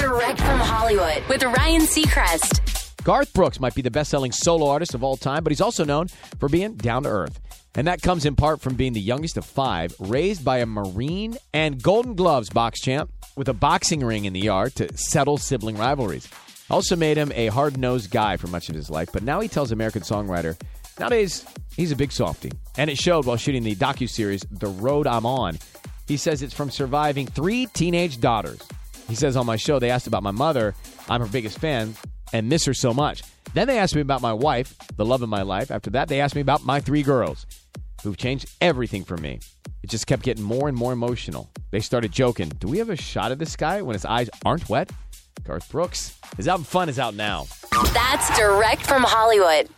Direct from Hollywood with Ryan Seacrest. Garth Brooks might be the best selling solo artist of all time, but he's also known for being down to earth. And that comes in part from being the youngest of five, raised by a Marine and Golden Gloves box champ with a boxing ring in the yard to settle sibling rivalries. Also made him a hard nosed guy for much of his life, but now he tells American songwriter nowadays he's a big softy. And it showed while shooting the docu-series The Road I'm On. He says it's from surviving three teenage daughters. He says on my show they asked about my mother. I'm her biggest fan and miss her so much. Then they asked me about my wife, the love of my life. After that, they asked me about my three girls, who've changed everything for me. It just kept getting more and more emotional. They started joking. Do we have a shot of this guy when his eyes aren't wet? Garth Brooks. His album Fun is out now. That's direct from Hollywood.